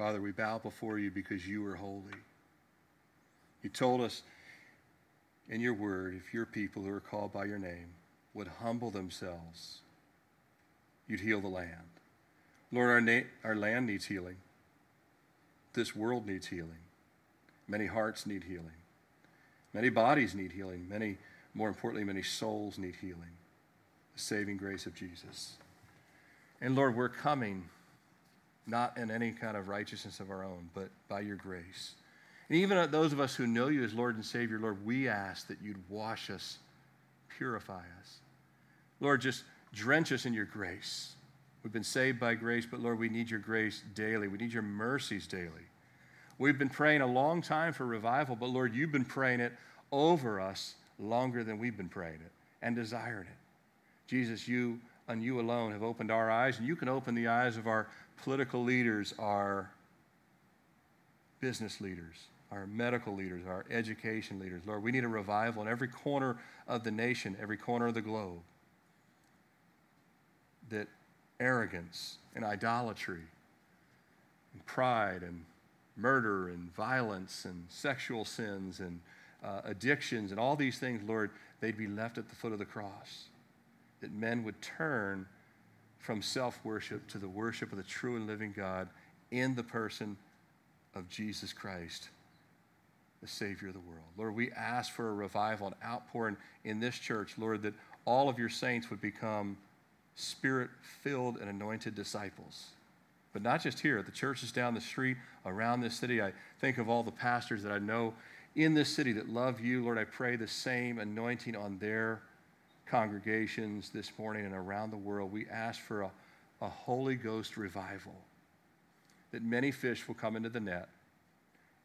Father, we bow before you because you are holy. You told us in your word, if your people who are called by your name would humble themselves, you'd heal the land. Lord, our, na- our land needs healing. This world needs healing. Many hearts need healing. Many bodies need healing. Many, more importantly, many souls need healing. The saving grace of Jesus. And Lord, we're coming not in any kind of righteousness of our own, but by your grace. And even those of us who know you as Lord and Savior, Lord, we ask that you'd wash us, purify us. Lord, just drench us in your grace. We've been saved by grace, but Lord, we need your grace daily. We need your mercies daily. We've been praying a long time for revival, but Lord, you've been praying it over us longer than we've been praying it and desiring it. Jesus, you and you alone have opened our eyes, and you can open the eyes of our political leaders, our business leaders, our medical leaders, our education leaders. Lord, we need a revival in every corner of the nation, every corner of the globe. That arrogance and idolatry and pride and murder and violence and sexual sins and uh, addictions and all these things, Lord, they'd be left at the foot of the cross. That men would turn from self worship to the worship of the true and living God in the person of Jesus Christ, the Savior of the world. Lord, we ask for a revival, an outpouring in this church, Lord, that all of your saints would become spirit filled and anointed disciples. But not just here, the churches down the street, around this city. I think of all the pastors that I know in this city that love you. Lord, I pray the same anointing on their congregations this morning and around the world. We ask for a, a Holy Ghost revival, that many fish will come into the net,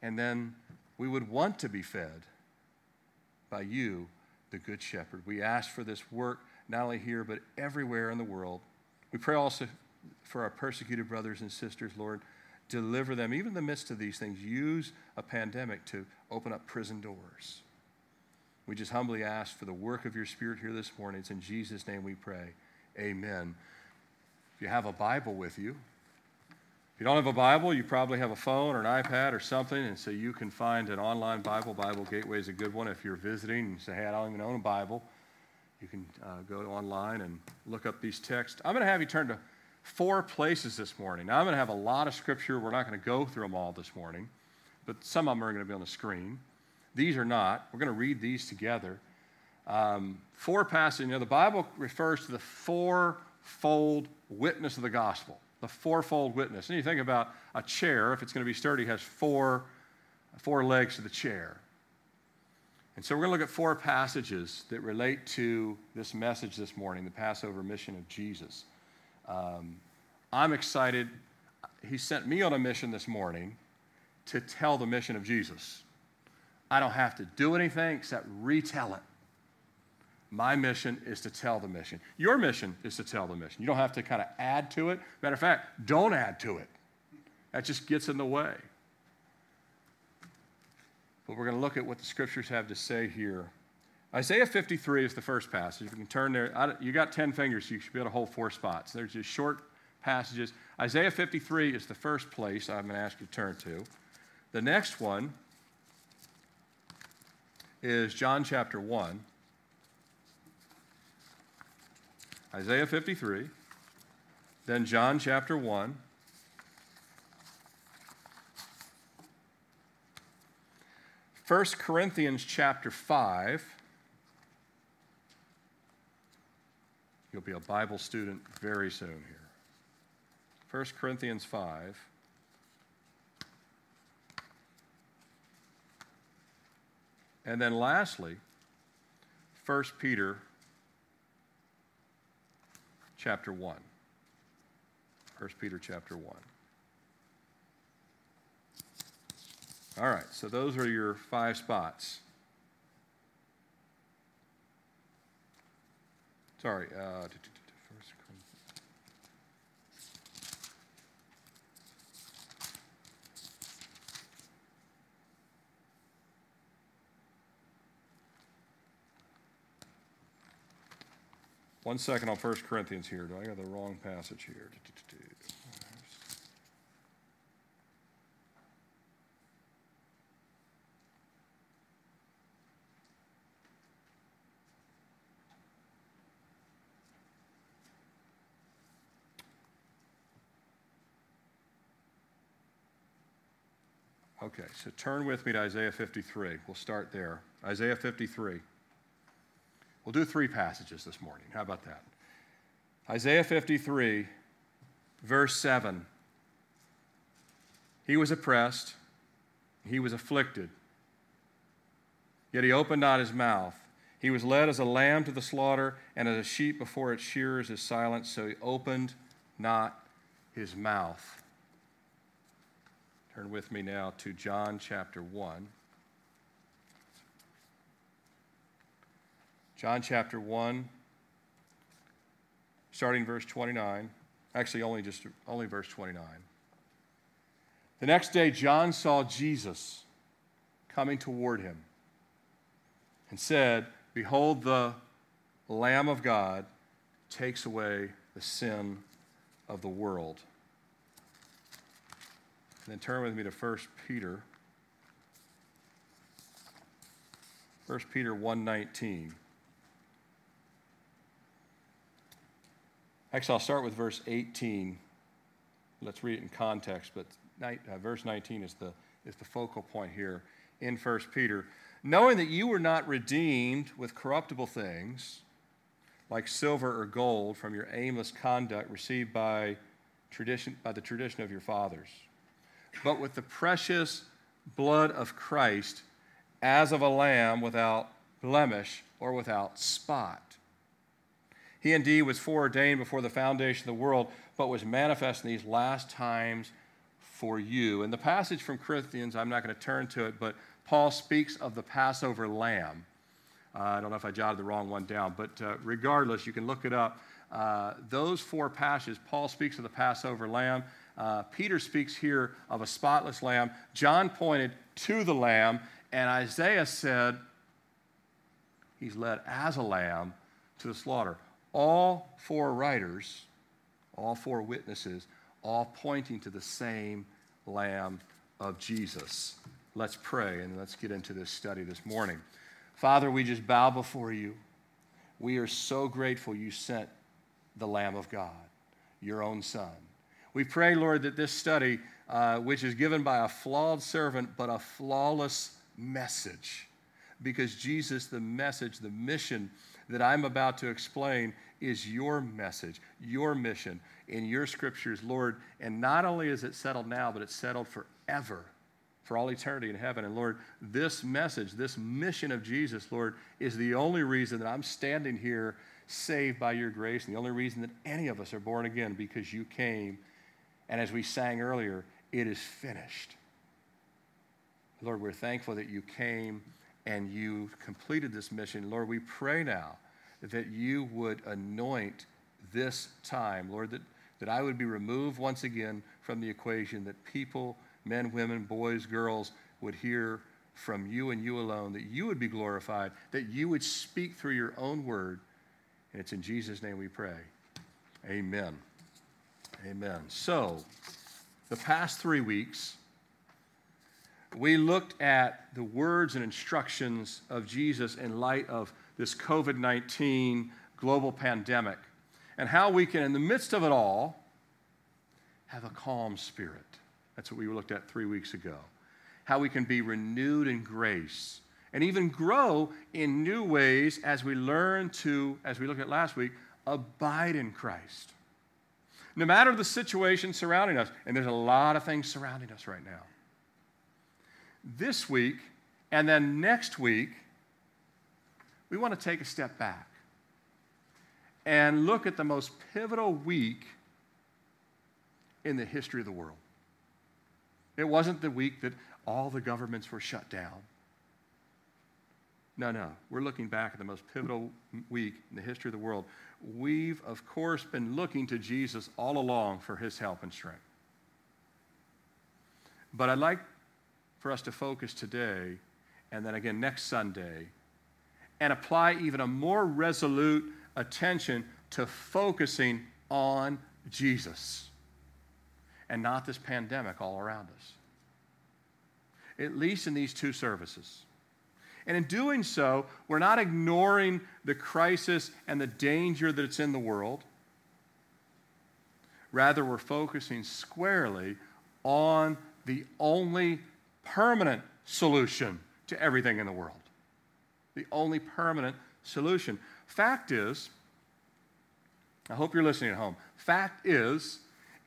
and then we would want to be fed by you, the Good Shepherd. We ask for this work not only here, but everywhere in the world. We pray also for our persecuted brothers and sisters, Lord. Deliver them, even in the midst of these things. Use a pandemic to open up prison doors. We just humbly ask for the work of your Spirit here this morning. It's in Jesus' name we pray. Amen. If you have a Bible with you, if you don't have a Bible, you probably have a phone or an iPad or something, and so you can find an online Bible. Bible Gateway is a good one. If you're visiting and say, hey, I don't even own a Bible, you can uh, go online and look up these texts. I'm going to have you turn to four places this morning. Now, I'm going to have a lot of scripture. We're not going to go through them all this morning, but some of them are going to be on the screen. These are not. We're going to read these together. Um, four passages. You know, the Bible refers to the fourfold witness of the gospel, the fourfold witness. And you think about a chair, if it's going to be sturdy, has four, four legs to the chair. And so we're going to look at four passages that relate to this message this morning, the Passover mission of Jesus. Um, I'm excited. He sent me on a mission this morning to tell the mission of Jesus. I don't have to do anything except retell it. My mission is to tell the mission. Your mission is to tell the mission. You don't have to kind of add to it. Matter of fact, don't add to it. That just gets in the way. But we're going to look at what the scriptures have to say here. Isaiah 53 is the first passage. If you can turn there, you got 10 fingers, so you should be able to hold four spots. There's just short passages. Isaiah 53 is the first place I'm going to ask you to turn to. The next one is John chapter 1. Isaiah 53, then John chapter 1. First Corinthians chapter 5. You'll be a Bible student very soon here. First Corinthians 5. And then lastly, 1 Peter chapter 1. 1 Peter chapter 1. All right, so those are your five spots. Sorry, uh, One second on 1 Corinthians here. Do I got the wrong passage here? Okay, so turn with me to Isaiah 53. We'll start there. Isaiah 53. We'll do three passages this morning. How about that? Isaiah 53, verse 7. He was oppressed, he was afflicted, yet he opened not his mouth. He was led as a lamb to the slaughter, and as a sheep before its shearers is silent, so he opened not his mouth. Turn with me now to John chapter 1. John chapter 1, starting verse 29. Actually, only just only verse 29. The next day, John saw Jesus coming toward him and said, Behold, the Lamb of God takes away the sin of the world. And then turn with me to 1 Peter. 1 Peter 1:19. Actually, I'll start with verse 18. Let's read it in context, but uh, verse 19 is the, is the focal point here in 1 Peter. Knowing that you were not redeemed with corruptible things, like silver or gold, from your aimless conduct received by, tradition, by the tradition of your fathers, but with the precious blood of Christ, as of a lamb without blemish or without spot. He indeed was foreordained before the foundation of the world, but was manifest in these last times for you. In the passage from Corinthians, I'm not going to turn to it, but Paul speaks of the Passover lamb. Uh, I don't know if I jotted the wrong one down, but uh, regardless, you can look it up. Uh, those four passages, Paul speaks of the Passover lamb. Uh, Peter speaks here of a spotless lamb. John pointed to the lamb, and Isaiah said, He's led as a lamb to the slaughter all four writers, all four witnesses, all pointing to the same Lamb of Jesus. Let's pray and let's get into this study this morning. Father, we just bow before you. We are so grateful you sent the Lamb of God, your own Son. We pray, Lord, that this study, uh, which is given by a flawed servant, but a flawless message, because Jesus, the message, the mission that I'm about to explain, is your message, your mission in your scriptures, Lord. And not only is it settled now, but it's settled forever, for all eternity in heaven. And Lord, this message, this mission of Jesus, Lord, is the only reason that I'm standing here saved by your grace, and the only reason that any of us are born again because you came. And as we sang earlier, it is finished. Lord, we're thankful that you came and you completed this mission. Lord, we pray now that you would anoint this time, Lord, that, that I would be removed once again from the equation, that people, men, women, boys, girls, would hear from you and you alone, that you would be glorified, that you would speak through your own word. And it's in Jesus' name we pray. Amen. Amen. So, the past three weeks, we looked at the words and instructions of Jesus in light of this COVID 19 global pandemic and how we can, in the midst of it all, have a calm spirit. That's what we looked at three weeks ago. How we can be renewed in grace and even grow in new ways as we learn to, as we looked at last week, abide in Christ. No matter the situation surrounding us, and there's a lot of things surrounding us right now. This week and then next week, we want to take a step back and look at the most pivotal week in the history of the world. It wasn't the week that all the governments were shut down. No, no. We're looking back at the most pivotal week in the history of the world. We've, of course, been looking to Jesus all along for his help and strength. But I'd like for us to focus today and then again next Sunday and apply even a more resolute attention to focusing on Jesus and not this pandemic all around us. At least in these two services. And in doing so, we're not ignoring the crisis and the danger that's in the world. Rather, we're focusing squarely on the only permanent solution to everything in the world. The only permanent solution. Fact is, I hope you're listening at home. Fact is,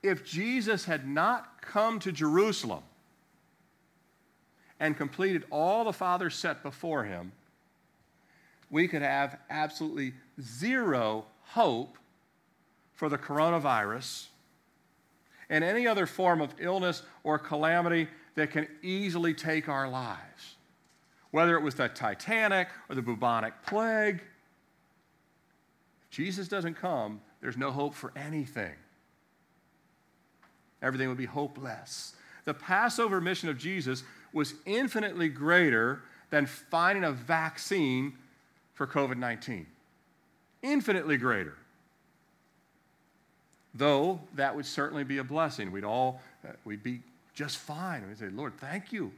if Jesus had not come to Jerusalem and completed all the Father set before him, we could have absolutely zero hope for the coronavirus and any other form of illness or calamity that can easily take our lives. Whether it was the Titanic or the bubonic plague, if Jesus doesn't come, there's no hope for anything. Everything would be hopeless. The Passover mission of Jesus was infinitely greater than finding a vaccine for COVID 19. Infinitely greater. Though that would certainly be a blessing. We'd all, uh, we'd be just fine. We'd say, Lord, thank you.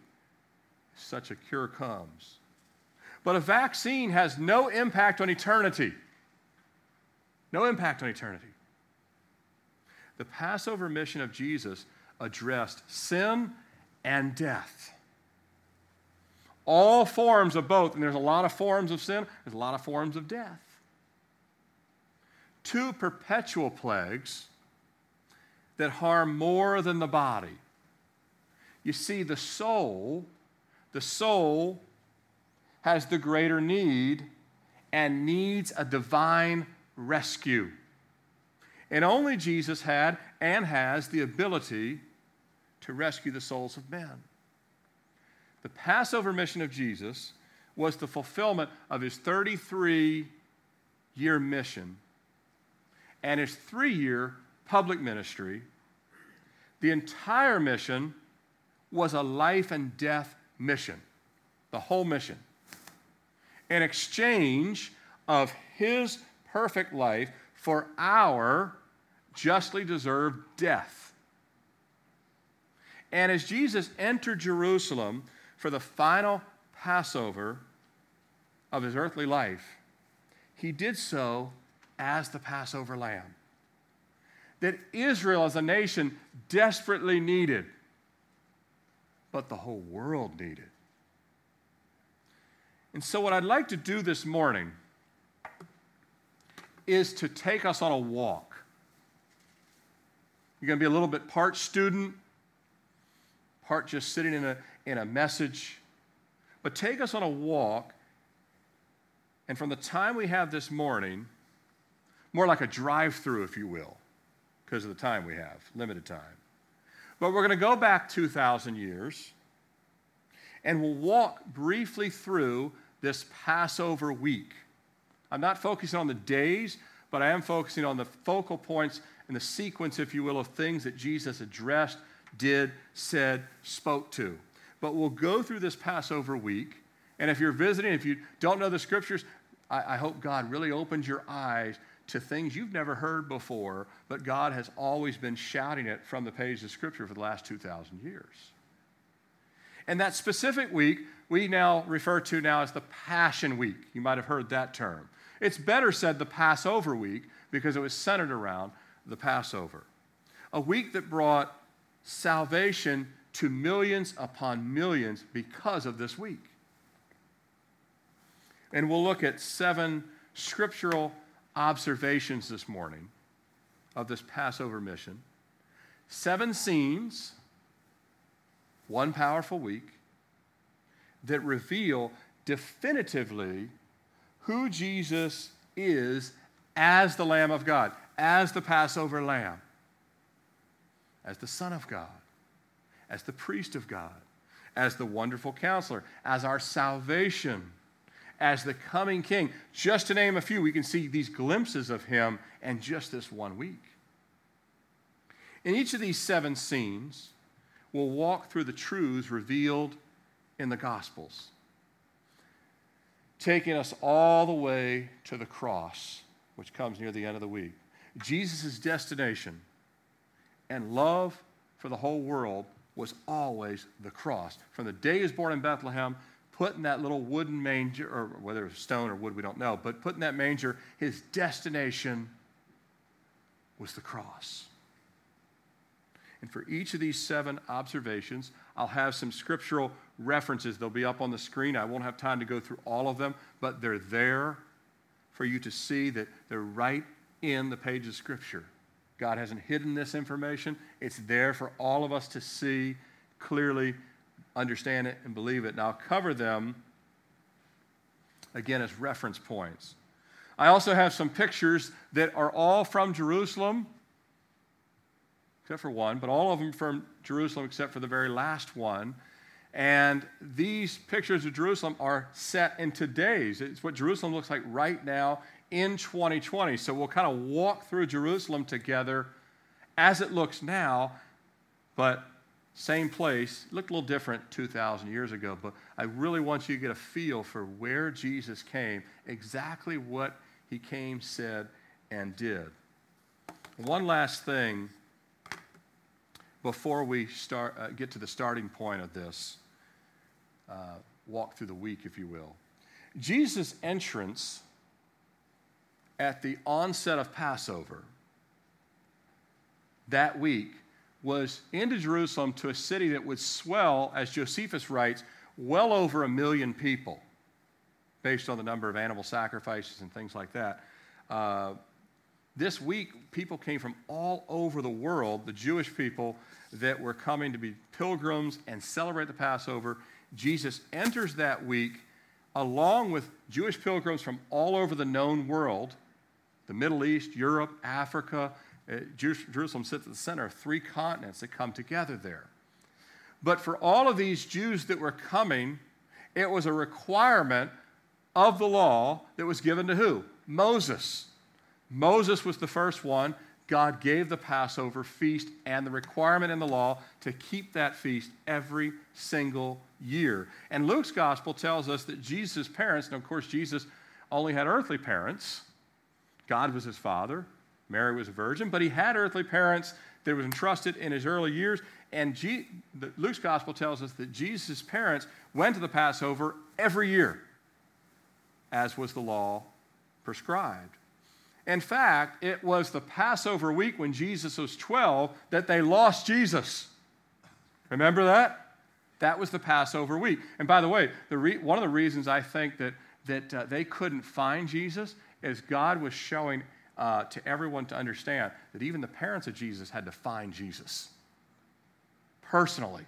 Such a cure comes. But a vaccine has no impact on eternity. No impact on eternity. The Passover mission of Jesus addressed sin and death. All forms of both, and there's a lot of forms of sin, there's a lot of forms of death. Two perpetual plagues that harm more than the body. You see, the soul, the soul has the greater need and needs a divine rescue. And only Jesus had and has the ability to rescue the souls of men. The Passover mission of Jesus was the fulfillment of his 33 year mission and his three year public ministry. The entire mission was a life and death mission, the whole mission. In exchange of his perfect life for our justly deserved death. And as Jesus entered Jerusalem for the final Passover of his earthly life, he did so as the Passover lamb that Israel as a nation desperately needed, but the whole world needed. And so, what I'd like to do this morning is to take us on a walk. You're going to be a little bit part student, part just sitting in a, in a message. But take us on a walk, and from the time we have this morning, more like a drive through, if you will, because of the time we have, limited time. But we're going to go back 2,000 years, and we'll walk briefly through this Passover week. I'm not focusing on the days, but I am focusing on the focal points and the sequence, if you will, of things that Jesus addressed, did, said, spoke to. But we'll go through this Passover week. And if you're visiting, if you don't know the scriptures, I, I hope God really opens your eyes to things you've never heard before, but God has always been shouting it from the pages of Scripture for the last 2,000 years. And that specific week, we now refer to now as the Passion Week. You might have heard that term. It's better said the Passover week because it was centered around the Passover. A week that brought salvation to millions upon millions because of this week. And we'll look at seven scriptural observations this morning of this Passover mission. Seven scenes, one powerful week, that reveal definitively who Jesus is as the Lamb of God, as the Passover lamb, as the Son of God, as the priest of God, as the wonderful counselor, as our salvation, as the coming king. Just to name a few, we can see these glimpses of him in just this one week. In each of these seven scenes, we'll walk through the truths revealed in the Gospels taking us all the way to the cross, which comes near the end of the week. Jesus' destination and love for the whole world was always the cross. From the day he was born in Bethlehem, put in that little wooden manger, or whether it was stone or wood, we don't know, but put in that manger, his destination was the cross. And for each of these seven observations, I'll have some scriptural references. They'll be up on the screen. I won't have time to go through all of them, but they're there for you to see that they're right in the page of Scripture. God hasn't hidden this information, it's there for all of us to see clearly, understand it, and believe it. Now, I'll cover them again as reference points. I also have some pictures that are all from Jerusalem, except for one, but all of them from Jerusalem except for the very last one. And these pictures of Jerusalem are set in today's. It's what Jerusalem looks like right now in 2020. So we'll kind of walk through Jerusalem together as it looks now, but same place. Looked a little different 2,000 years ago, but I really want you to get a feel for where Jesus came, exactly what he came, said, and did. One last thing before we start, uh, get to the starting point of this uh, walk through the week, if you will. Jesus' entrance at the onset of Passover that week was into Jerusalem to a city that would swell, as Josephus writes, well over a million people, based on the number of animal sacrifices and things like that. Uh, this week, people came from all over the world, the Jewish people that were coming to be pilgrims and celebrate the Passover. Jesus enters that week along with Jewish pilgrims from all over the known world the Middle East, Europe, Africa. Uh, Jerusalem sits at the center of three continents that come together there. But for all of these Jews that were coming, it was a requirement of the law that was given to who? Moses. Moses was the first one. God gave the Passover feast and the requirement in the law to keep that feast every single year. And Luke's gospel tells us that Jesus' parents, and of course, Jesus only had earthly parents, God was his father, Mary was a virgin, but he had earthly parents that was entrusted in his early years. And Luke's gospel tells us that Jesus' parents went to the Passover every year, as was the law prescribed. In fact, it was the Passover week when Jesus was 12 that they lost Jesus. Remember that? That was the Passover week. And by the way, the re- one of the reasons I think that, that uh, they couldn't find Jesus is God was showing uh, to everyone to understand that even the parents of Jesus had to find Jesus personally.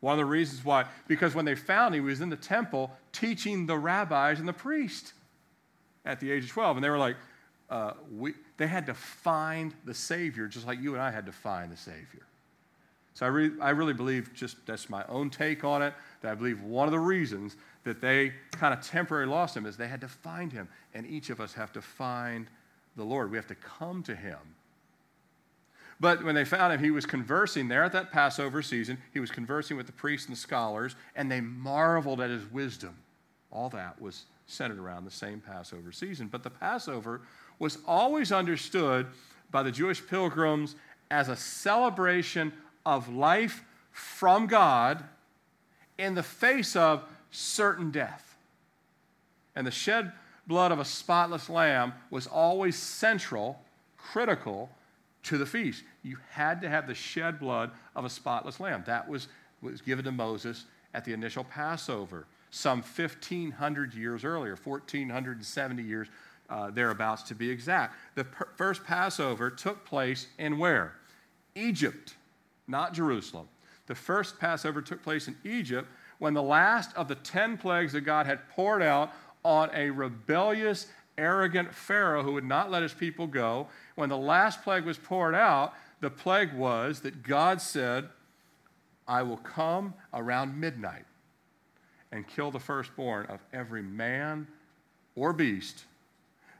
One of the reasons why, because when they found him, he was in the temple teaching the rabbis and the priest at the age of 12. And they were like, uh, we, they had to find the Savior just like you and I had to find the Savior. So I, re- I really believe, just that's my own take on it, that I believe one of the reasons that they kind of temporarily lost him is they had to find him. And each of us have to find the Lord. We have to come to him. But when they found him, he was conversing there at that Passover season. He was conversing with the priests and the scholars, and they marveled at his wisdom. All that was centered around the same Passover season. But the Passover was always understood by the Jewish pilgrims as a celebration of life from God in the face of certain death. And the shed blood of a spotless lamb was always central, critical to the feast. You had to have the shed blood of a spotless lamb. That was, was given to Moses at the initial Passover, some 1,500 years earlier, 1,470 years uh, thereabouts to be exact. The per- first Passover took place in where? Egypt, not Jerusalem. The first Passover took place in Egypt when the last of the 10 plagues that God had poured out on a rebellious, arrogant Pharaoh who would not let his people go, when the last plague was poured out, the plague was that God said, I will come around midnight and kill the firstborn of every man or beast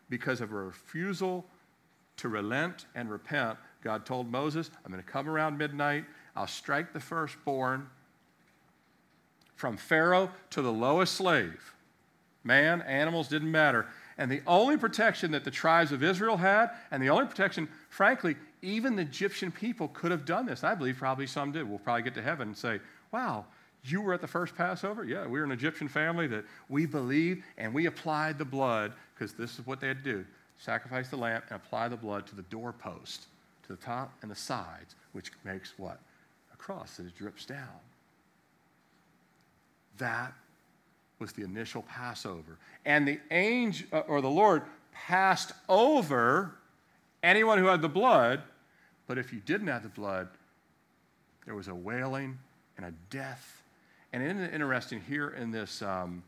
because of a refusal to relent and repent. God told Moses, I'm going to come around midnight, I'll strike the firstborn from Pharaoh to the lowest slave. Man, animals, didn't matter. And the only protection that the tribes of Israel had, and the only protection, frankly, even the Egyptian people could have done this. I believe probably some did. We'll probably get to heaven and say, wow, you were at the first Passover? Yeah, we were an Egyptian family that we believed and we applied the blood, because this is what they had to do sacrifice the lamb and apply the blood to the doorpost, to the top and the sides which makes what? A cross that drips down. That was the initial Passover. And the angel uh, or the Lord passed over anyone who had the blood, but if you didn't have the blood, there was a wailing and a death. And isn't it interesting here in this um,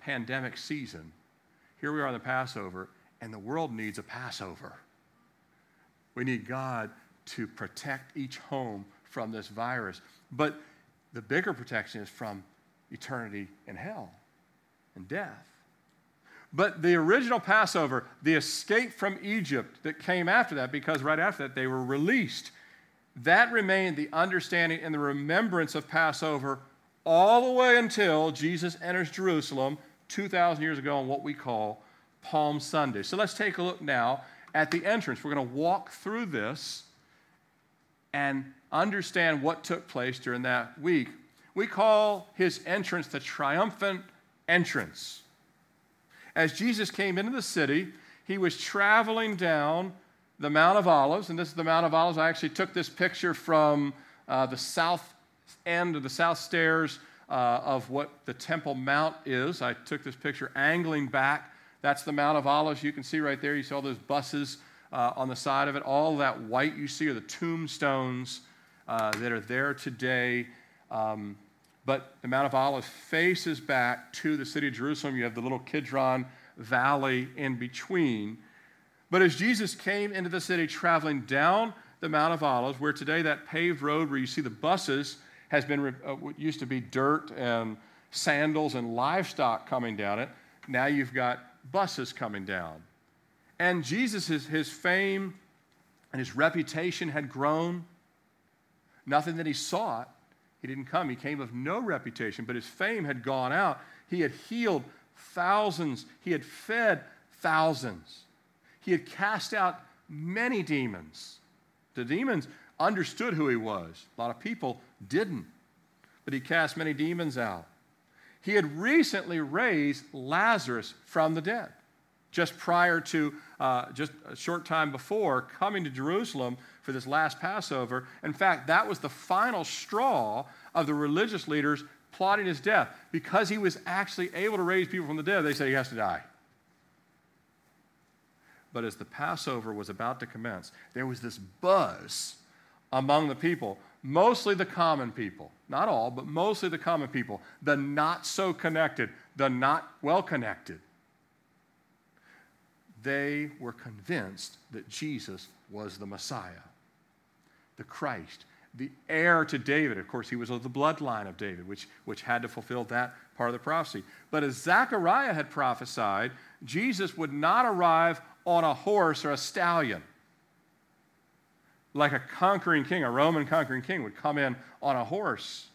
pandemic season? Here we are on the Passover, and the world needs a Passover. We need God to protect each home from this virus. But the bigger protection is from eternity in hell and death. But the original Passover, the escape from Egypt that came after that, because right after that they were released, that remained the understanding and the remembrance of Passover all the way until Jesus enters Jerusalem 2,000 years ago on what we call Palm Sunday. So let's take a look now at the entrance. We're going to walk through this and understand what took place during that week. We call his entrance the triumphant entrance. As Jesus came into the city, he was traveling down the Mount of Olives, and this is the Mount of Olives. I actually took this picture from uh, the south end of the south stairs uh, of what the Temple Mount is. I took this picture angling back. That's the Mount of Olives. You can see right there, you see all those buses uh, on the side of it. All that white you see are the tombstones uh, that are there today. Um, but the Mount of Olives faces back to the city of Jerusalem. You have the little Kidron Valley in between. But as Jesus came into the city traveling down the Mount of Olives, where today that paved road where you see the buses has been uh, what used to be dirt and sandals and livestock coming down it. Now you've got buses coming down. And Jesus, his, his fame and his reputation had grown. Nothing that he sought he didn't come. He came of no reputation, but his fame had gone out. He had healed thousands, he had fed thousands, he had cast out many demons. The demons understood who he was. A lot of people didn't, but he cast many demons out. He had recently raised Lazarus from the dead. Just prior to, uh, just a short time before coming to Jerusalem, for this last Passover. In fact, that was the final straw of the religious leaders plotting his death. Because he was actually able to raise people from the dead, they said he has to die. But as the Passover was about to commence, there was this buzz among the people, mostly the common people, not all, but mostly the common people, the not so connected, the not well connected. They were convinced that Jesus was the Messiah the Christ, the heir to David. Of course, he was of the bloodline of David, which, which had to fulfill that part of the prophecy. But as Zechariah had prophesied, Jesus would not arrive on a horse or a stallion. Like a conquering king, a Roman conquering king would come in on a horse.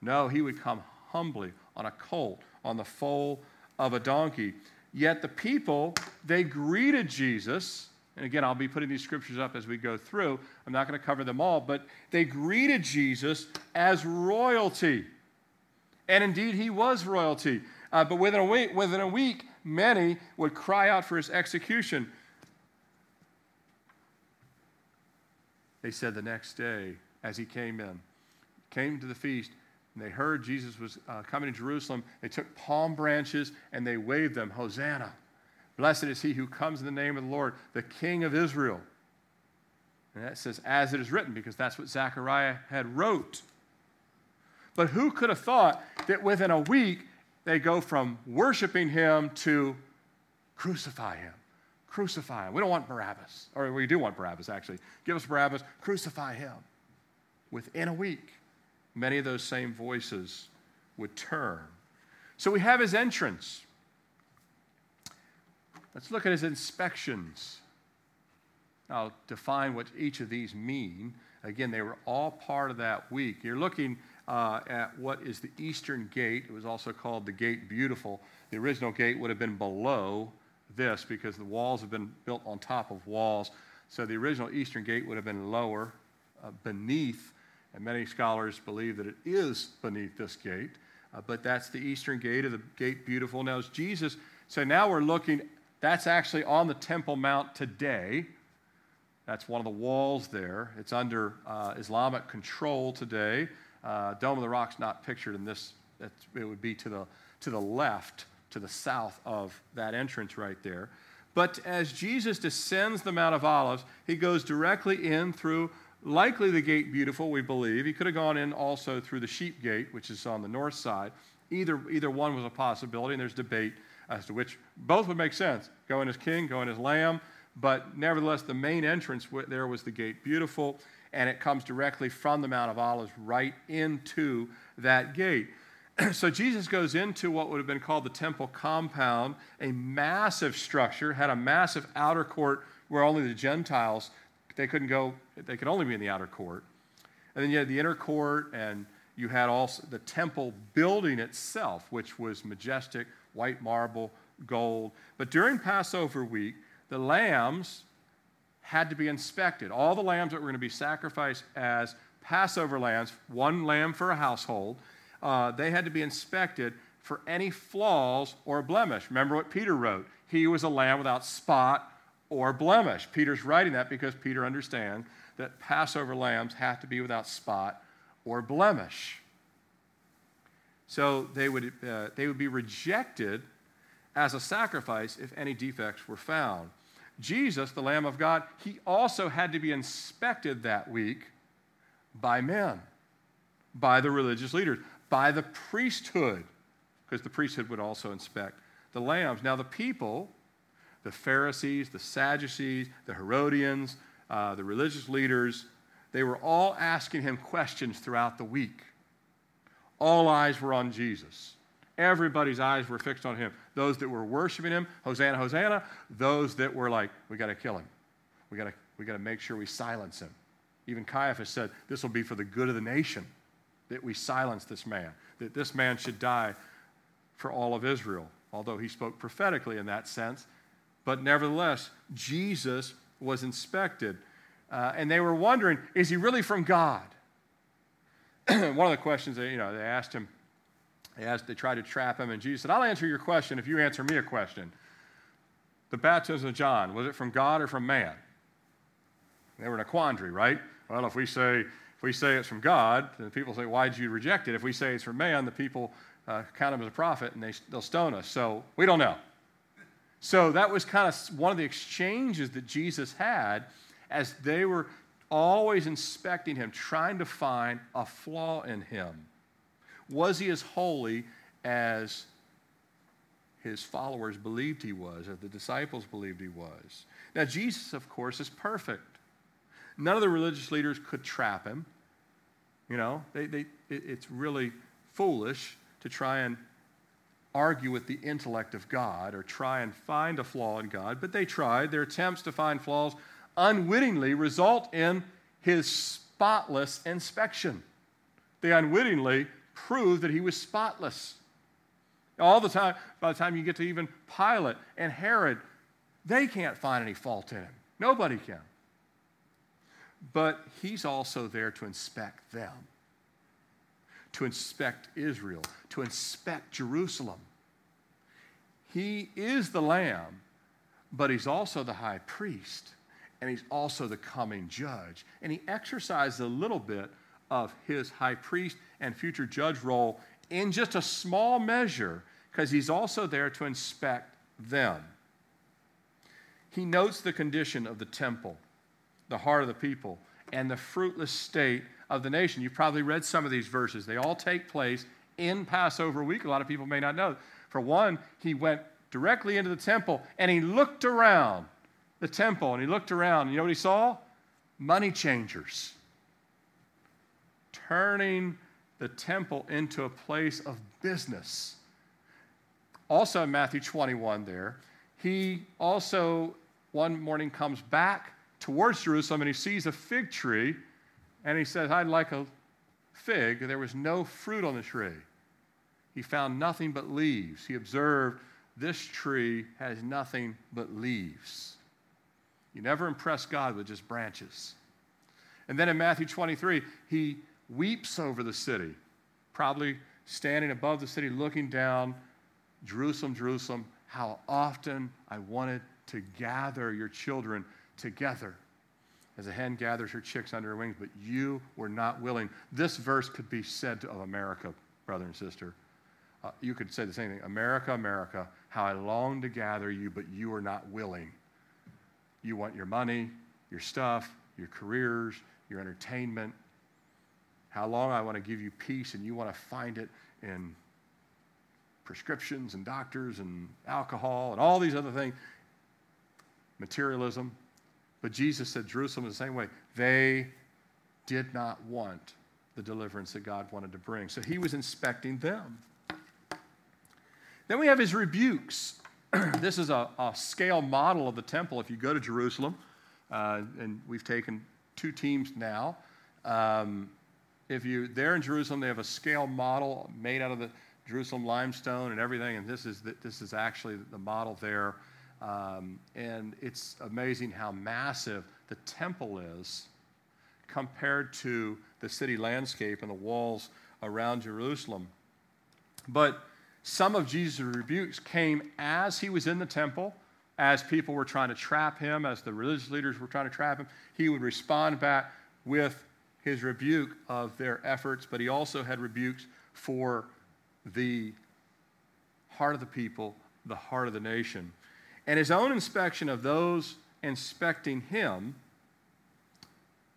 No, he would come humbly on a colt, on the foal of a donkey. Yet the people, they greeted Jesus and again, I'll be putting these scriptures up as we go through. I'm not going to cover them all, but they greeted Jesus as royalty. And indeed, he was royalty. Uh, but within a, week, within a week, many would cry out for his execution. They said the next day, as he came in, came to the feast, and they heard Jesus was uh, coming to Jerusalem. They took palm branches and they waved them, Hosanna. Blessed is he who comes in the name of the Lord, the King of Israel. And that says, as it is written, because that's what Zechariah had wrote. But who could have thought that within a week they go from worshiping him to crucify him? Crucify him. We don't want Barabbas. Or we do want Barabbas, actually. Give us Barabbas, crucify him. Within a week, many of those same voices would turn. So we have his entrance. Let's look at his inspections. I'll define what each of these mean. Again, they were all part of that week. You're looking uh, at what is the eastern gate. It was also called the Gate Beautiful. The original gate would have been below this because the walls have been built on top of walls. So the original eastern gate would have been lower, uh, beneath, and many scholars believe that it is beneath this gate. Uh, but that's the eastern gate of the Gate Beautiful. Now, as Jesus, so now we're looking that's actually on the Temple Mount today. That's one of the walls there. It's under uh, Islamic control today. Uh, Dome of the Rock's not pictured in this. it would be to the, to the left, to the south of that entrance right there. But as Jesus descends the Mount of Olives, he goes directly in through likely the gate beautiful, we believe. He could have gone in also through the sheep gate, which is on the north side. Either, either one was a possibility, and there's debate as to which. Both would make sense. Go in as king, go in as lamb. But nevertheless, the main entrance there was the gate beautiful, and it comes directly from the Mount of Olives right into that gate. so Jesus goes into what would have been called the temple compound, a massive structure, had a massive outer court where only the Gentiles they couldn't go, they could only be in the outer court. And then you had the inner court, and you had also the temple building itself, which was majestic, white marble, gold. But during Passover week, the lambs had to be inspected. All the lambs that were going to be sacrificed as Passover lambs, one lamb for a household, uh, they had to be inspected for any flaws or blemish. Remember what Peter wrote? He was a lamb without spot or blemish. Peter's writing that because Peter understands that Passover lambs have to be without spot or blemish. So they would, uh, they would be rejected as a sacrifice if any defects were found. Jesus, the Lamb of God, he also had to be inspected that week by men, by the religious leaders by the priesthood, because the priesthood would also inspect the lambs. Now, the people, the Pharisees, the Sadducees, the Herodians, uh, the religious leaders, they were all asking him questions throughout the week. All eyes were on Jesus. Everybody's eyes were fixed on him. Those that were worshiping him, Hosanna, Hosanna. Those that were like, we got to kill him. We got to we got to make sure we silence him. Even Caiaphas said, this will be for the good of the nation that we silence this man, that this man should die for all of Israel, although he spoke prophetically in that sense. But nevertheless, Jesus was inspected. Uh, and they were wondering, is he really from God? One of the questions that, you know, they asked him, they asked, they tried to trap him, and Jesus said, I'll answer your question if you answer me a question. The baptism of John, was it from God or from man? They were in a quandary, right? Well, if we say if we say it's from God, then people say, Why did you reject it? If we say it's from man, the people uh, count him as a prophet and they, they'll stone us. So we don't know. So that was kind of one of the exchanges that Jesus had as they were always inspecting him, trying to find a flaw in him. Was he as holy as his followers believed he was, or the disciples believed he was? Now, Jesus, of course, is perfect. None of the religious leaders could trap him. You know, they, they, it, it's really foolish to try and argue with the intellect of God or try and find a flaw in God, but they tried. Their attempts to find flaws unwittingly result in his spotless inspection. They unwittingly prove that he was spotless. All the time, by the time you get to even Pilate and Herod, they can't find any fault in him. Nobody can but he's also there to inspect them, to inspect Israel, to inspect Jerusalem. He is the Lamb, but he's also the high priest, and he's also the coming judge. And he exercises a little bit of his high priest and future judge role in just a small measure because he's also there to inspect them. He notes the condition of the temple the heart of the people, and the fruitless state of the nation. You've probably read some of these verses. They all take place in Passover week. A lot of people may not know. For one, he went directly into the temple and he looked around the temple and he looked around. And You know what he saw? Money changers turning the temple into a place of business. Also in Matthew 21, there, he also one morning comes back towards Jerusalem and he sees a fig tree and he says, I'd like a fig. There was no fruit on the tree. He found nothing but leaves. He observed this tree has nothing but leaves. You never impress God with just branches. And then in Matthew 23, he weeps over the city, probably standing above the city, looking down, Jerusalem, Jerusalem, how often I wanted to gather your children together as a hen gathers her chicks under her wings, but you were not willing. This verse could be said of America, brother and sister. Uh, you could say the same thing America, America, how I long to gather you, but you are not willing. You want your money, your stuff, your careers, your entertainment. How long I want to give you peace, and you want to find it in prescriptions and doctors and alcohol and all these other things. Materialism. But Jesus said Jerusalem the same way. They did not want the deliverance that God wanted to bring. So he was inspecting them. Then we have his rebukes. this is a, a, scale model of the temple. If you go to Jerusalem, uh, and we've taken two teams now. Um, if you there in Jerusalem, they have a scale model made out of the Jerusalem limestone and everything, and this is the, this is actually the model there. Um, and it's amazing how massive the temple is compared to the city landscape and the walls around Jerusalem. But some of Jesus' rebukes came as he was in the temple, as people were trying to trap him, as the religious leaders were trying to trap him. He would respond back with his rebuke of their efforts, but he also had rebukes for the heart of the people, the heart of the nation. And his own inspection of those inspecting him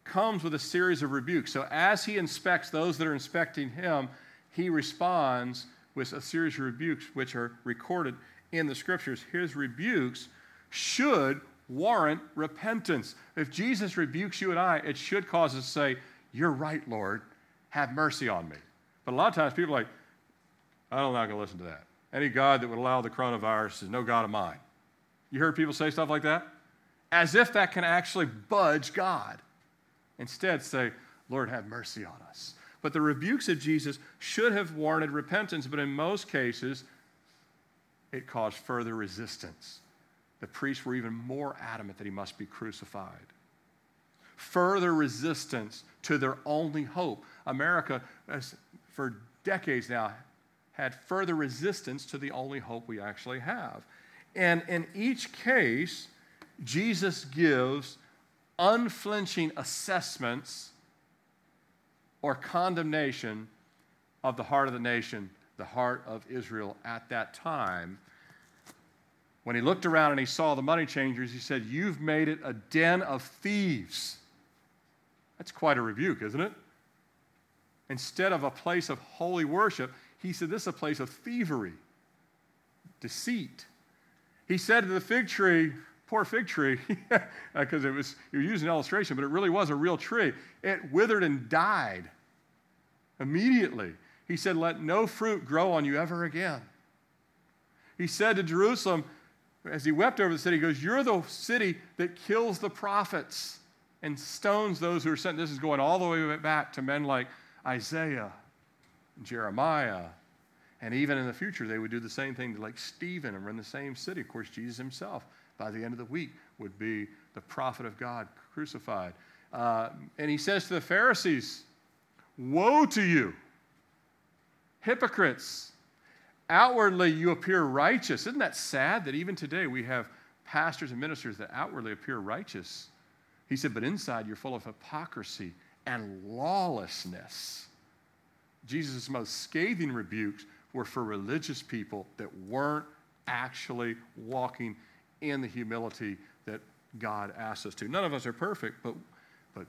comes with a series of rebukes. So as he inspects those that are inspecting him, he responds with a series of rebukes which are recorded in the scriptures. His rebukes should warrant repentance. If Jesus rebukes you and I, it should cause us to say, You're right, Lord, have mercy on me. But a lot of times people are like, I'm not going to listen to that. Any God that would allow the coronavirus is no God of mine. You heard people say stuff like that? As if that can actually budge God. Instead, say, Lord, have mercy on us. But the rebukes of Jesus should have warranted repentance, but in most cases, it caused further resistance. The priests were even more adamant that he must be crucified. Further resistance to their only hope. America, for decades now, had further resistance to the only hope we actually have. And in each case, Jesus gives unflinching assessments or condemnation of the heart of the nation, the heart of Israel at that time. When he looked around and he saw the money changers, he said, You've made it a den of thieves. That's quite a rebuke, isn't it? Instead of a place of holy worship, he said, This is a place of thievery, deceit. He said to the fig tree, poor fig tree, because it was, he was using an illustration, but it really was a real tree. It withered and died immediately. He said, Let no fruit grow on you ever again. He said to Jerusalem, as he wept over the city, he goes, You're the city that kills the prophets and stones those who are sent. This is going all the way back to men like Isaiah Jeremiah. And even in the future, they would do the same thing to like Stephen and run the same city. Of course, Jesus himself, by the end of the week, would be the prophet of God crucified. Uh, and he says to the Pharisees, Woe to you, hypocrites! Outwardly, you appear righteous. Isn't that sad that even today we have pastors and ministers that outwardly appear righteous? He said, But inside, you're full of hypocrisy and lawlessness. Jesus' most scathing rebukes were for religious people that weren't actually walking in the humility that God asked us to. None of us are perfect, but, but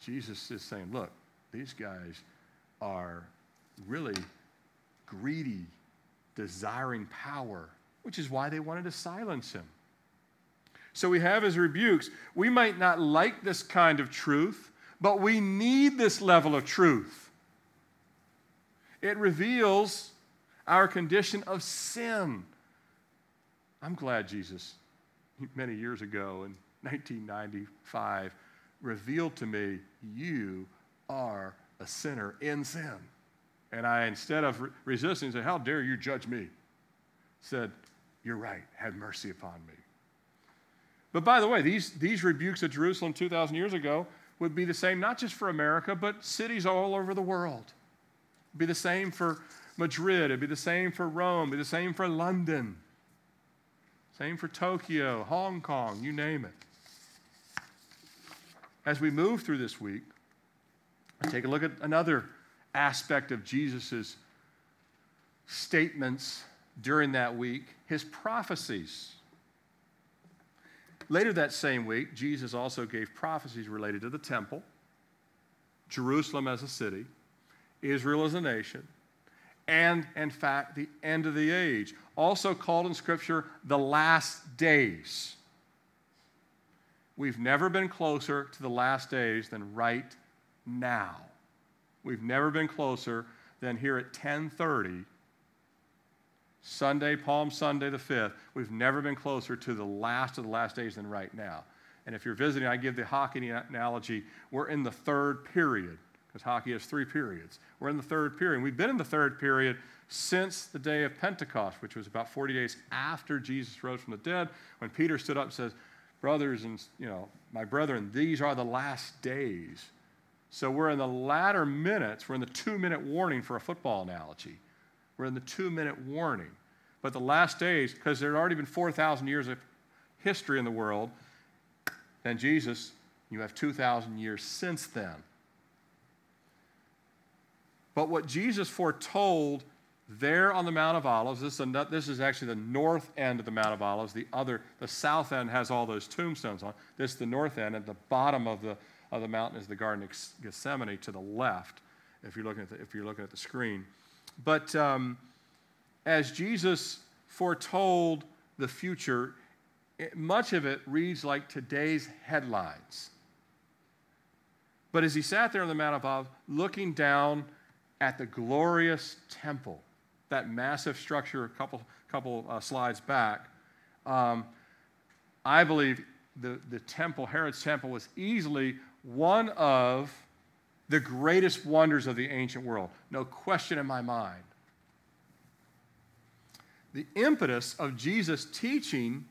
Jesus is saying, look, these guys are really greedy, desiring power, which is why they wanted to silence him. So we have his rebukes. We might not like this kind of truth, but we need this level of truth. It reveals our condition of sin. I'm glad Jesus, many years ago in 1995, revealed to me, You are a sinner in sin. And I, instead of re- resisting, said, How dare you judge me? said, You're right, have mercy upon me. But by the way, these, these rebukes of Jerusalem 2,000 years ago would be the same not just for America, but cities all over the world. Be the same for Madrid. It'd be the same for Rome. It'd be the same for London. Same for Tokyo, Hong Kong, you name it. as we move through this week, let's take a look at another aspect of Jesus' statements during that week his prophecies. Later that same week, Jesus also gave prophecies related to the temple, Jerusalem as a city, Israel as a nation, and in fact, the end of the age, also called in Scripture the last days. We've never been closer to the last days than right now. We've never been closer than here at 1030 Sunday, Palm Sunday the 5th, we've never been closer to the last of the last days than right now. And if you're visiting, I give the hockey analogy. We're in the third period because hockey has three periods. We're in the third period. We've been in the third period since the day of Pentecost, which was about 40 days after Jesus rose from the dead, when Peter stood up and says, Brothers and, you know, my brethren, these are the last days. So we're in the latter minutes. We're in the two minute warning for a football analogy. We're in the two minute warning. But the last days, because there had already been 4,000 years of history in the world, then Jesus, you have 2,000 years since then. But what Jesus foretold there on the Mount of Olives, this is, this is actually the north end of the Mount of Olives. The other, the south end has all those tombstones on. This is the north end. At the bottom of the, of the mountain is the Garden of Gethsemane to the left, if you're looking at the, if you're looking at the screen. But um, as Jesus foretold the future, it, much of it reads like today's headlines. But as he sat there on the Mount of Olives, looking down at the glorious temple, that massive structure a couple, couple uh, slides back, um, I believe the, the temple, Herod's temple, was easily one of the greatest wonders of the ancient world. No question in my mind. The impetus of Jesus teaching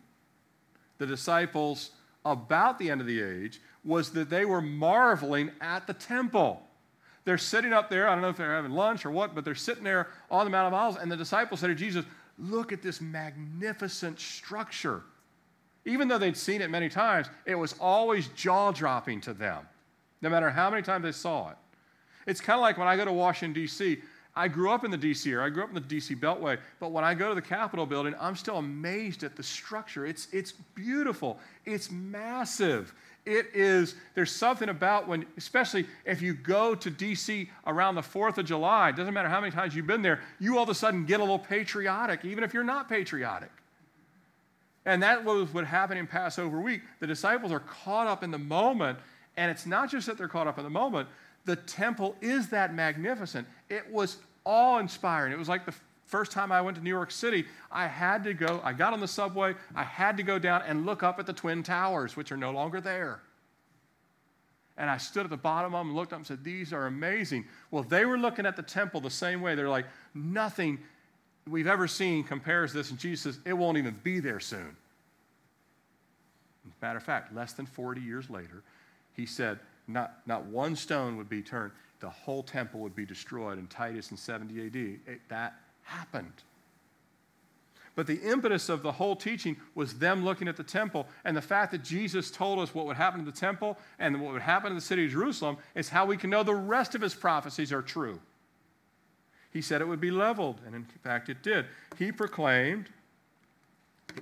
the disciples about the end of the age was that they were marveling at the temple. They're sitting up there, I don't know if they're having lunch or what, but they're sitting there on the Mount of Olives, and the disciples said to Jesus, Look at this magnificent structure. Even though they'd seen it many times, it was always jaw dropping to them no matter how many times they saw it. It's kind of like when I go to Washington, D.C., I grew up in the D.C. area. I grew up in the D.C. Beltway. But when I go to the Capitol building, I'm still amazed at the structure. It's, it's beautiful. It's massive. It is, there's something about when, especially if you go to D.C. around the 4th of July, doesn't matter how many times you've been there, you all of a sudden get a little patriotic, even if you're not patriotic. And that was what happened in Passover week. The disciples are caught up in the moment and it's not just that they're caught up in the moment, the temple is that magnificent. It was awe inspiring. It was like the first time I went to New York City, I had to go, I got on the subway, I had to go down and look up at the Twin Towers, which are no longer there. And I stood at the bottom of them and looked up and said, These are amazing. Well, they were looking at the temple the same way. They're like, Nothing we've ever seen compares this. And Jesus says, It won't even be there soon. Matter of fact, less than 40 years later, he said not, not one stone would be turned, the whole temple would be destroyed in Titus in 70 AD. It, that happened. But the impetus of the whole teaching was them looking at the temple. And the fact that Jesus told us what would happen to the temple and what would happen to the city of Jerusalem is how we can know the rest of his prophecies are true. He said it would be leveled, and in fact it did. He proclaimed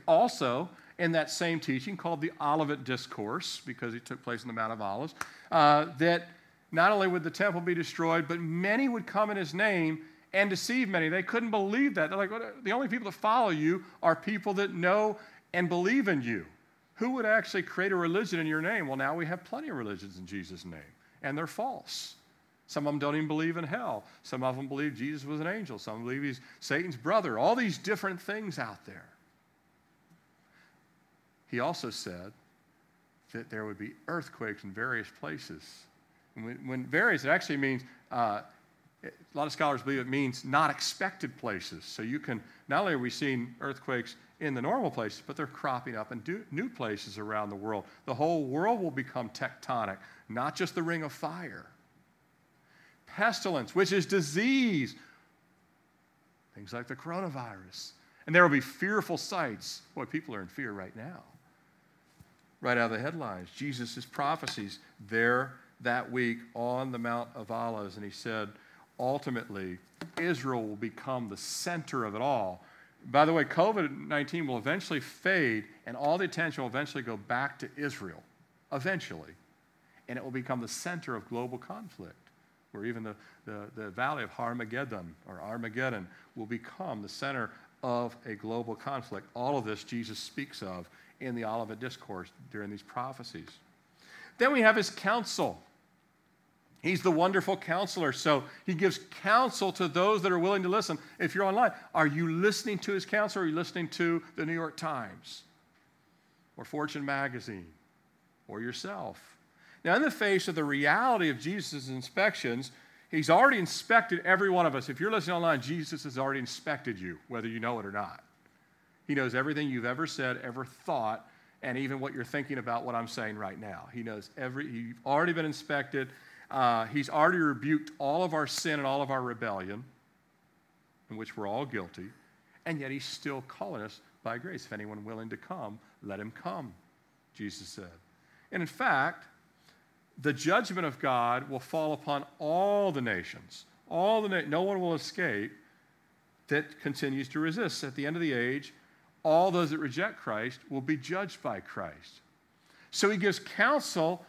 also in that same teaching called the Olivet Discourse, because it took place in the Mount of Olives, uh, that not only would the temple be destroyed, but many would come in his name and deceive many. They couldn't believe that. They're like, the only people that follow you are people that know and believe in you. Who would actually create a religion in your name? Well, now we have plenty of religions in Jesus' name, and they're false. Some of them don't even believe in hell. Some of them believe Jesus was an angel. Some believe he's Satan's brother. All these different things out there. He also said that there would be earthquakes in various places. When, when, various, it actually means, uh, a lot of scholars believe it means not expected places. So you can, not only are we seeing earthquakes in the normal places, but they're cropping up in do, new places around the world. The whole world will become tectonic, not just the ring of fire. Pestilence, which is disease, things like the coronavirus. And there will be fearful sights. Boy, people are in fear right now right out of the headlines. Jesus' prophecies there that week on the Mount of Olives. And he said, ultimately, Israel will become the center of it all. By the way, COVID 19 will eventually fade, and all the attention will eventually go back to Israel. Eventually. And it will become the center of global conflict, where even the, the, the valley of Armageddon or Armageddon will become the center of a global conflict. All of this Jesus speaks of in the Olivet Discourse during these prophecies. Then we have his counsel. He's the wonderful counselor. So he gives counsel to those that are willing to listen. If you're online, are you listening to his counsel or are you listening to the New York Times or Fortune magazine or yourself? Now, in the face of the reality of Jesus' inspections, he's already inspected every one of us. If you're listening online, Jesus has already inspected you, whether you know it or not. He knows everything you've ever said, ever thought, and even what you're thinking about what I'm saying right now. He knows every, you've already been inspected. Uh, he's already rebuked all of our sin and all of our rebellion, in which we're all guilty, and yet he's still calling us by grace. If anyone willing to come, let him come, Jesus said. And in fact, the judgment of God will fall upon all the nations. All the na- no one will escape that continues to resist. At the end of the age, all those that reject Christ will be judged by Christ. So he gives counsel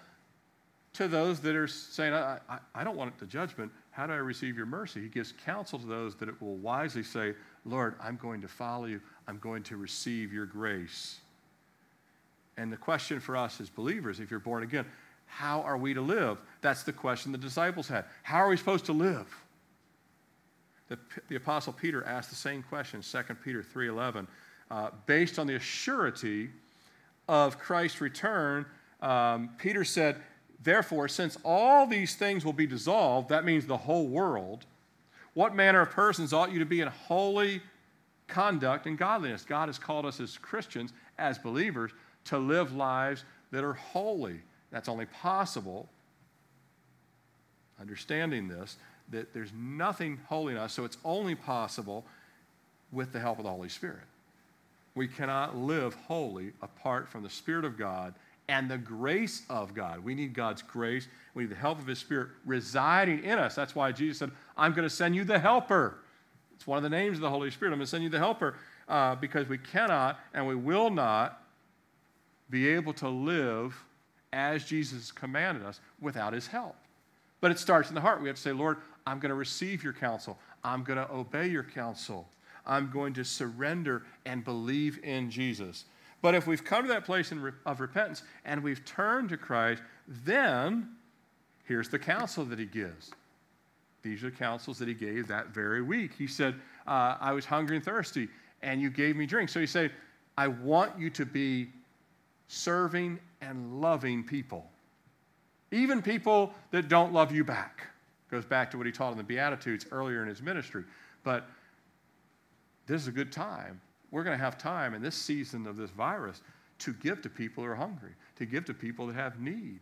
to those that are saying, I, I, I, don't want the judgment. How do I receive your mercy? He gives counsel to those that it will wisely say, Lord, I'm going to follow you. I'm going to receive your grace. And the question for us as believers, if you're born again, how are we to live? That's the question the disciples had. How are we supposed to live? The, the Apostle Peter asked the same question, 2 Peter 3.11 uh, based on the surety of Christ's return, um, Peter said, Therefore, since all these things will be dissolved, that means the whole world, what manner of persons ought you to be in holy conduct and godliness? God has called us as Christians, as believers, to live lives that are holy. That's only possible, understanding this, that there's nothing holy in us, so it's only possible with the help of the Holy Spirit. We cannot live holy apart from the Spirit of God and the grace of God. We need God's grace. We need the help of His Spirit residing in us. That's why Jesus said, I'm going to send you the helper. It's one of the names of the Holy Spirit. I'm going to send you the helper uh, because we cannot and we will not be able to live as Jesus commanded us without His help. But it starts in the heart. We have to say, Lord, I'm going to receive your counsel. I'm going to obey your counsel. I'm going to surrender and believe in Jesus. But if we've come to that place of repentance and we've turned to Christ, then here's the counsel that he gives. These are the counsels that he gave that very week. He said, uh, I was hungry and thirsty, and you gave me drink. So he said, I want you to be serving and loving people, even people that don't love you back. Goes back to what he taught in the Beatitudes earlier in his ministry. But this is a good time. We're going to have time in this season of this virus to give to people who are hungry, to give to people that have need.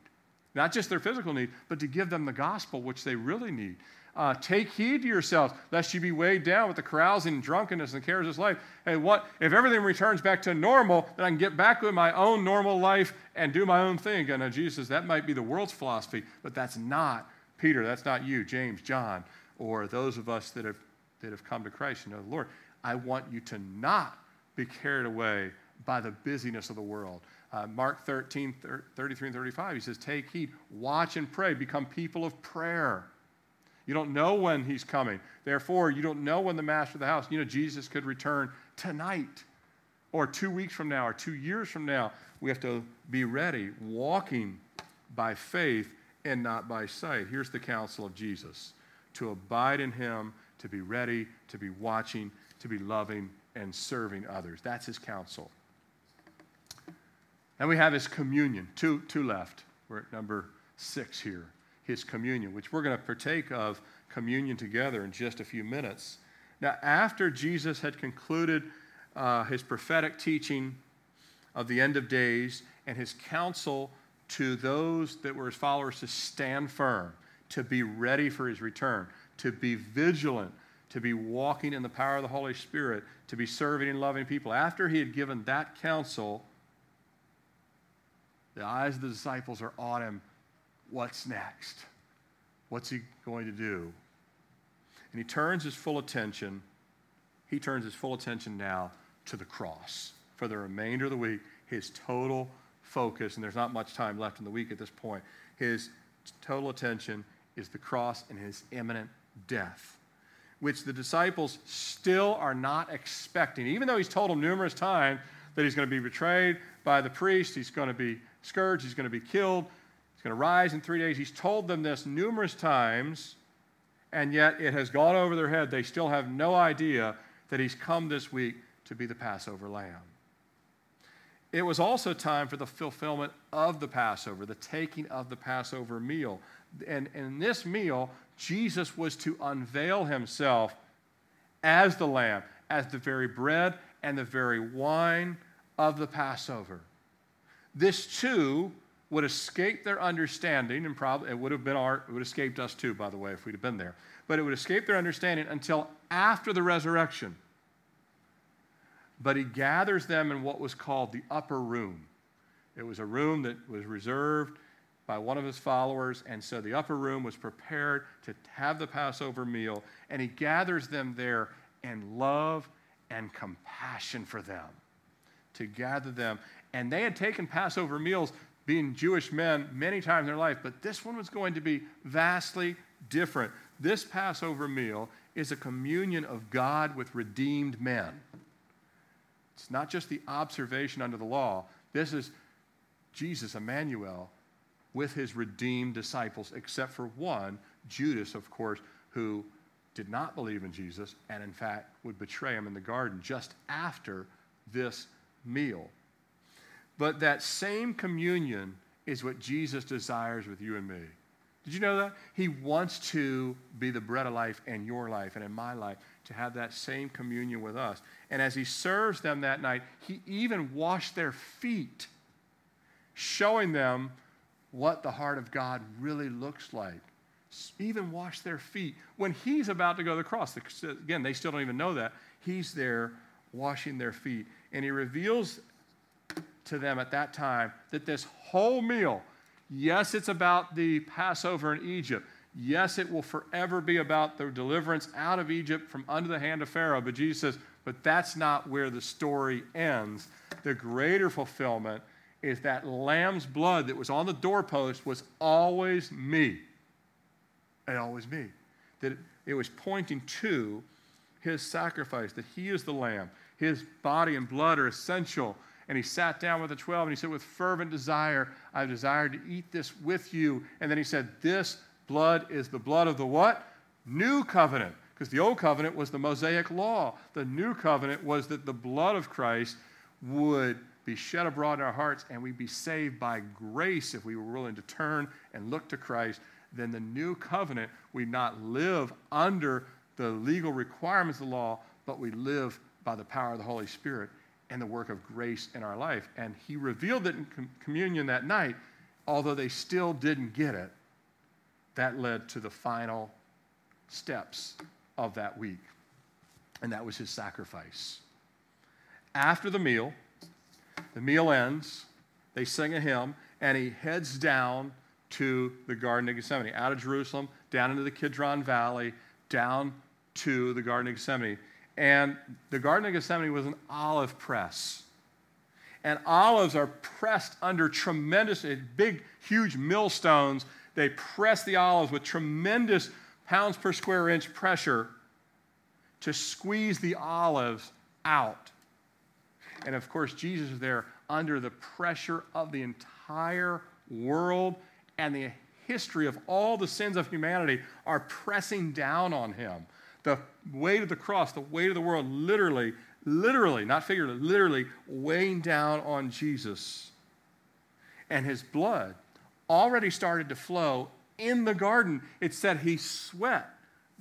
Not just their physical need, but to give them the gospel, which they really need. Uh, take heed to yourselves, lest you be weighed down with the carousing and drunkenness and the cares of this life. Hey, what if everything returns back to normal, then I can get back with my own normal life and do my own thing? And uh, Jesus, that might be the world's philosophy, but that's not Peter, that's not you, James, John, or those of us that have that have come to Christ and know the Lord. I want you to not be carried away by the busyness of the world. Uh, Mark 13, 33 and 35, he says, Take heed, watch and pray, become people of prayer. You don't know when he's coming. Therefore, you don't know when the master of the house, you know, Jesus could return tonight or two weeks from now or two years from now. We have to be ready, walking by faith and not by sight. Here's the counsel of Jesus to abide in him, to be ready, to be watching, to be loving and serving others. That's his counsel. And we have his communion, two, two left. We're at number six here. His communion, which we're going to partake of communion together in just a few minutes. Now, after Jesus had concluded uh, his prophetic teaching of the end of days and his counsel to those that were his followers to stand firm, to be ready for his return, to be vigilant, to be walking in the power of the Holy Spirit, to be serving and loving people. After he had given that counsel, The eyes of the disciples are on him. What's next? What's he going to do? And he turns his full attention, he turns his full attention now to the cross. For the remainder of the week, his total focus, and there's not much time left in the week at this point, his total attention is the cross and his imminent death, which the disciples still are not expecting. Even though he's told them numerous times that he's going to be betrayed by the priest, he's going to be scourged, he's going to be killed, he's going to rise in three days. He's told them this numerous times, and yet it has gone over their head. They still have no idea that he's come this week to be the Passover lamb. It was also time for the fulfillment of the Passover, the taking of the Passover meal. And in this meal, Jesus was to unveil himself as the lamb, as the very bread and the very wine of the Passover. This too would escape their understanding, and probably it would have been our, it would have escaped us too, by the way, if we'd have been there. But it would escape their understanding until after the resurrection. But he gathers them in what was called the upper room. It was a room that was reserved by one of his followers, and so the upper room was prepared to have the Passover meal, and he gathers them there in love and compassion for them, to gather them. And they had taken Passover meals, being Jewish men, many times in their life, but this one was going to be vastly different. This Passover meal is a communion of God with redeemed men. It's not just the observation under the law. This is Jesus, Emmanuel, with his redeemed disciples, except for one, Judas, of course, who did not believe in Jesus and, in fact, would betray him in the garden just after this meal. But that same communion is what Jesus desires with you and me. Did you know that? He wants to be the bread of life in your life and in my life, to have that same communion with us. And as he serves them that night, he even washed their feet, showing them what the heart of God really looks like. Even wash their feet when he's about to go to the cross. Again, they still don't even know that. He's there washing their feet. And he reveals to them at that time that this whole meal, yes, it's about the Passover in Egypt. Yes, it will forever be about the deliverance out of Egypt from under the hand of Pharaoh. But Jesus says, but that's not where the story ends. The greater fulfillment is that lamb's blood that was on the doorpost was always me. And always me. That it was pointing to his sacrifice, that he is the lamb. His body and blood are essential. And he sat down with the 12 and he said, With fervent desire, I desire to eat this with you. And then he said, This blood is the blood of the what? New covenant. Because the old covenant was the Mosaic law. The new covenant was that the blood of Christ would be shed abroad in our hearts and we'd be saved by grace if we were willing to turn and look to Christ, then the new covenant, we not live under the legal requirements of the law, but we live by the power of the Holy Spirit and the work of grace in our life. And he revealed it in com- communion that night, although they still didn't get it. That led to the final steps of that week, and that was his sacrifice. After the meal, the meal ends, they sing a hymn, and he heads down to the Garden of Gethsemane, out of Jerusalem, down into the Kidron Valley, down to the Garden of Gethsemane. And the Garden of Gethsemane was an olive press. And olives are pressed under tremendous, eh, big, huge millstones. They press the olives with tremendous pounds per square inch pressure to squeeze the olives out. And of course, Jesus is there under the pressure of the entire world and the history of all the sins of humanity are pressing down on him. The weight of the cross, the weight of the world, literally, literally, not figuratively, literally weighing down on Jesus. And his blood already started to flow in the garden. It said he sweat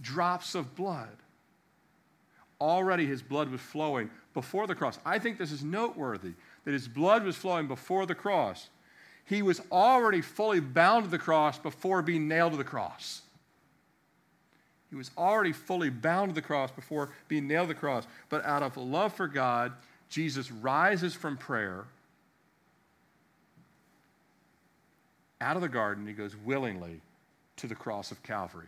drops of blood. Already his blood was flowing before the cross. I think this is noteworthy that his blood was flowing before the cross. He was already fully bound to the cross before being nailed to the cross. He was already fully bound to the cross before being nailed to the cross. But out of love for God, Jesus rises from prayer out of the garden. He goes willingly to the cross of Calvary.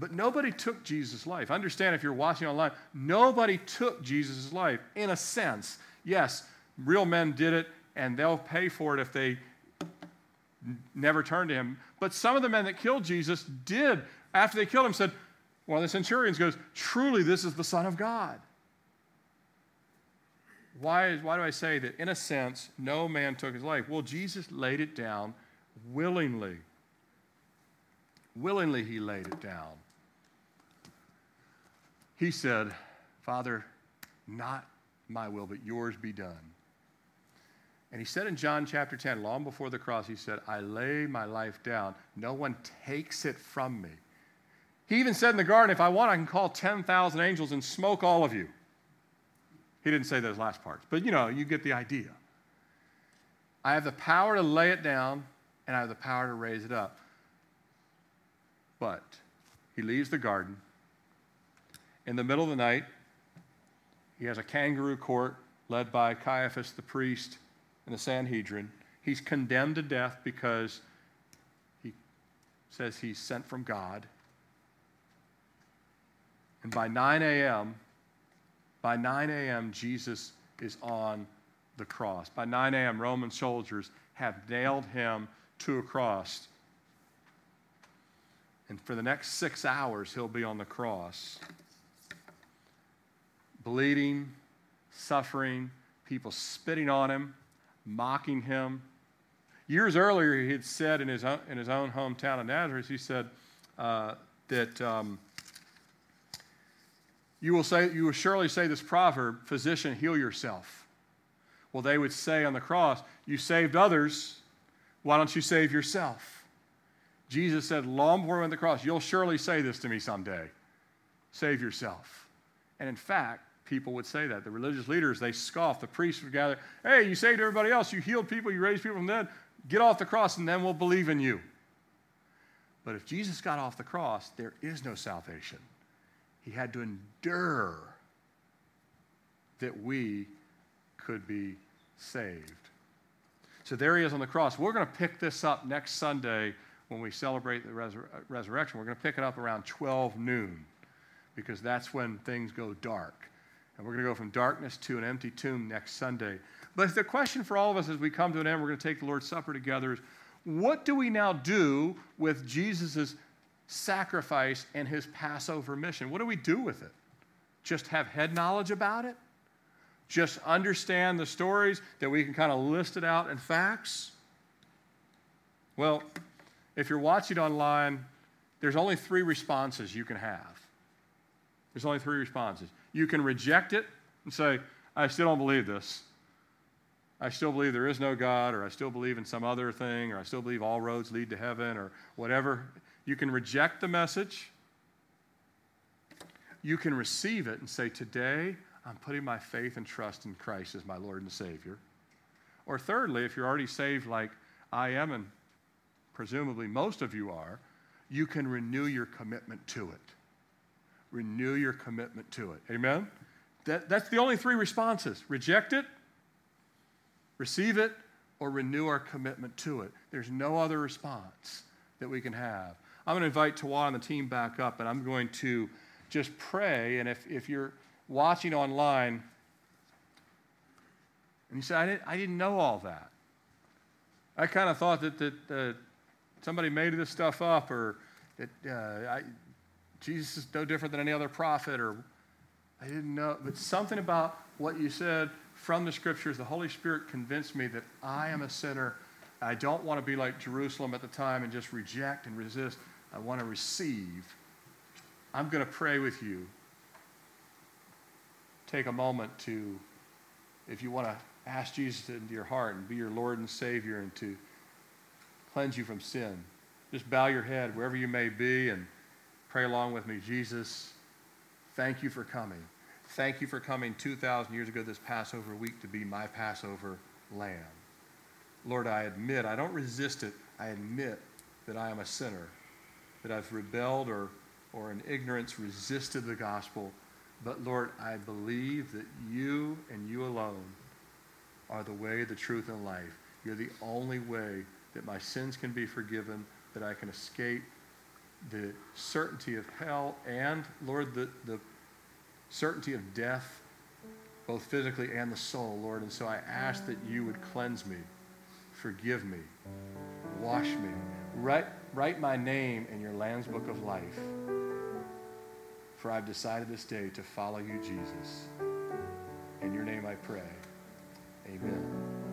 But nobody took Jesus' life. Understand if you're watching online, nobody took Jesus' life in a sense. Yes, real men did it, and they'll pay for it if they never turned to him. But some of the men that killed Jesus did, after they killed him, said, one of the centurions goes, Truly, this is the Son of God. Why, why do I say that? In a sense, no man took his life. Well, Jesus laid it down willingly. Willingly, he laid it down. He said, Father, not my will, but yours be done. And he said in John chapter 10, long before the cross, he said, I lay my life down. No one takes it from me. He even said in the garden, if I want, I can call 10,000 angels and smoke all of you. He didn't say those last parts, but you know, you get the idea. I have the power to lay it down, and I have the power to raise it up. But he leaves the garden. In the middle of the night, he has a kangaroo court led by Caiaphas the priest and the Sanhedrin. He's condemned to death because he says he's sent from God. And by 9 a.m., by 9 a.m., Jesus is on the cross. By 9 a.m., Roman soldiers have nailed him to a cross. And for the next six hours, he'll be on the cross. Bleeding, suffering, people spitting on him, mocking him. Years earlier, he had said in his own, in his own hometown of Nazareth, he said uh, that. Um, you will, say, you will surely say this proverb, physician, heal yourself. Well, they would say on the cross, You saved others, why don't you save yourself? Jesus said, long before to the cross, You'll surely say this to me someday save yourself. And in fact, people would say that. The religious leaders, they scoffed. The priests would gather, Hey, you saved everybody else. You healed people. You raised people from the dead. Get off the cross, and then we'll believe in you. But if Jesus got off the cross, there is no salvation. He had to endure that we could be saved. So there he is on the cross. We're going to pick this up next Sunday when we celebrate the resur- uh, resurrection. We're going to pick it up around 12 noon because that's when things go dark. And we're going to go from darkness to an empty tomb next Sunday. But the question for all of us as we come to an end, we're going to take the Lord's Supper together is what do we now do with Jesus' sacrifice and his Passover mission. What do we do with it? Just have head knowledge about it? Just understand the stories that we can kind of list it out in facts? Well, if you're watching online, there's only three responses you can have. There's only three responses. You can reject it and say, I still don't believe this. I still believe there is no God, or I still believe in some other thing, or I still believe all roads lead to heaven, or whatever. You can reject the message. You can receive it and say, Today, I'm putting my faith and trust in Christ as my Lord and Savior. Or thirdly, if you're already saved like I am, and presumably most of you are, you can renew your commitment to it. Renew your commitment to it. Amen? That, that's the only three responses reject it, receive it, or renew our commitment to it. There's no other response that we can have. I'm going to invite Tawa and the team back up, and I'm going to just pray. And if, if you're watching online and you say, I didn't, I didn't know all that, I kind of thought that, that uh, somebody made this stuff up or that uh, I, Jesus is no different than any other prophet or I didn't know. But something about what you said from the scriptures, the Holy Spirit convinced me that I am a sinner. I don't want to be like Jerusalem at the time and just reject and resist. I want to receive, I'm going to pray with you. Take a moment to, if you want to ask Jesus into your heart and be your Lord and Savior and to cleanse you from sin, just bow your head wherever you may be and pray along with me. Jesus, thank you for coming. Thank you for coming 2,000 years ago this Passover week to be my Passover lamb. Lord, I admit, I don't resist it. I admit that I am a sinner that I've rebelled or, or in ignorance resisted the gospel. But Lord, I believe that you and you alone are the way, the truth, and life. You're the only way that my sins can be forgiven, that I can escape the certainty of hell and, Lord, the, the certainty of death, both physically and the soul, Lord. And so I ask that you would cleanse me, forgive me, wash me, write, write my name in your Lamb's Book of Life. For I've decided this day to follow you, Jesus. In your name I pray. Amen.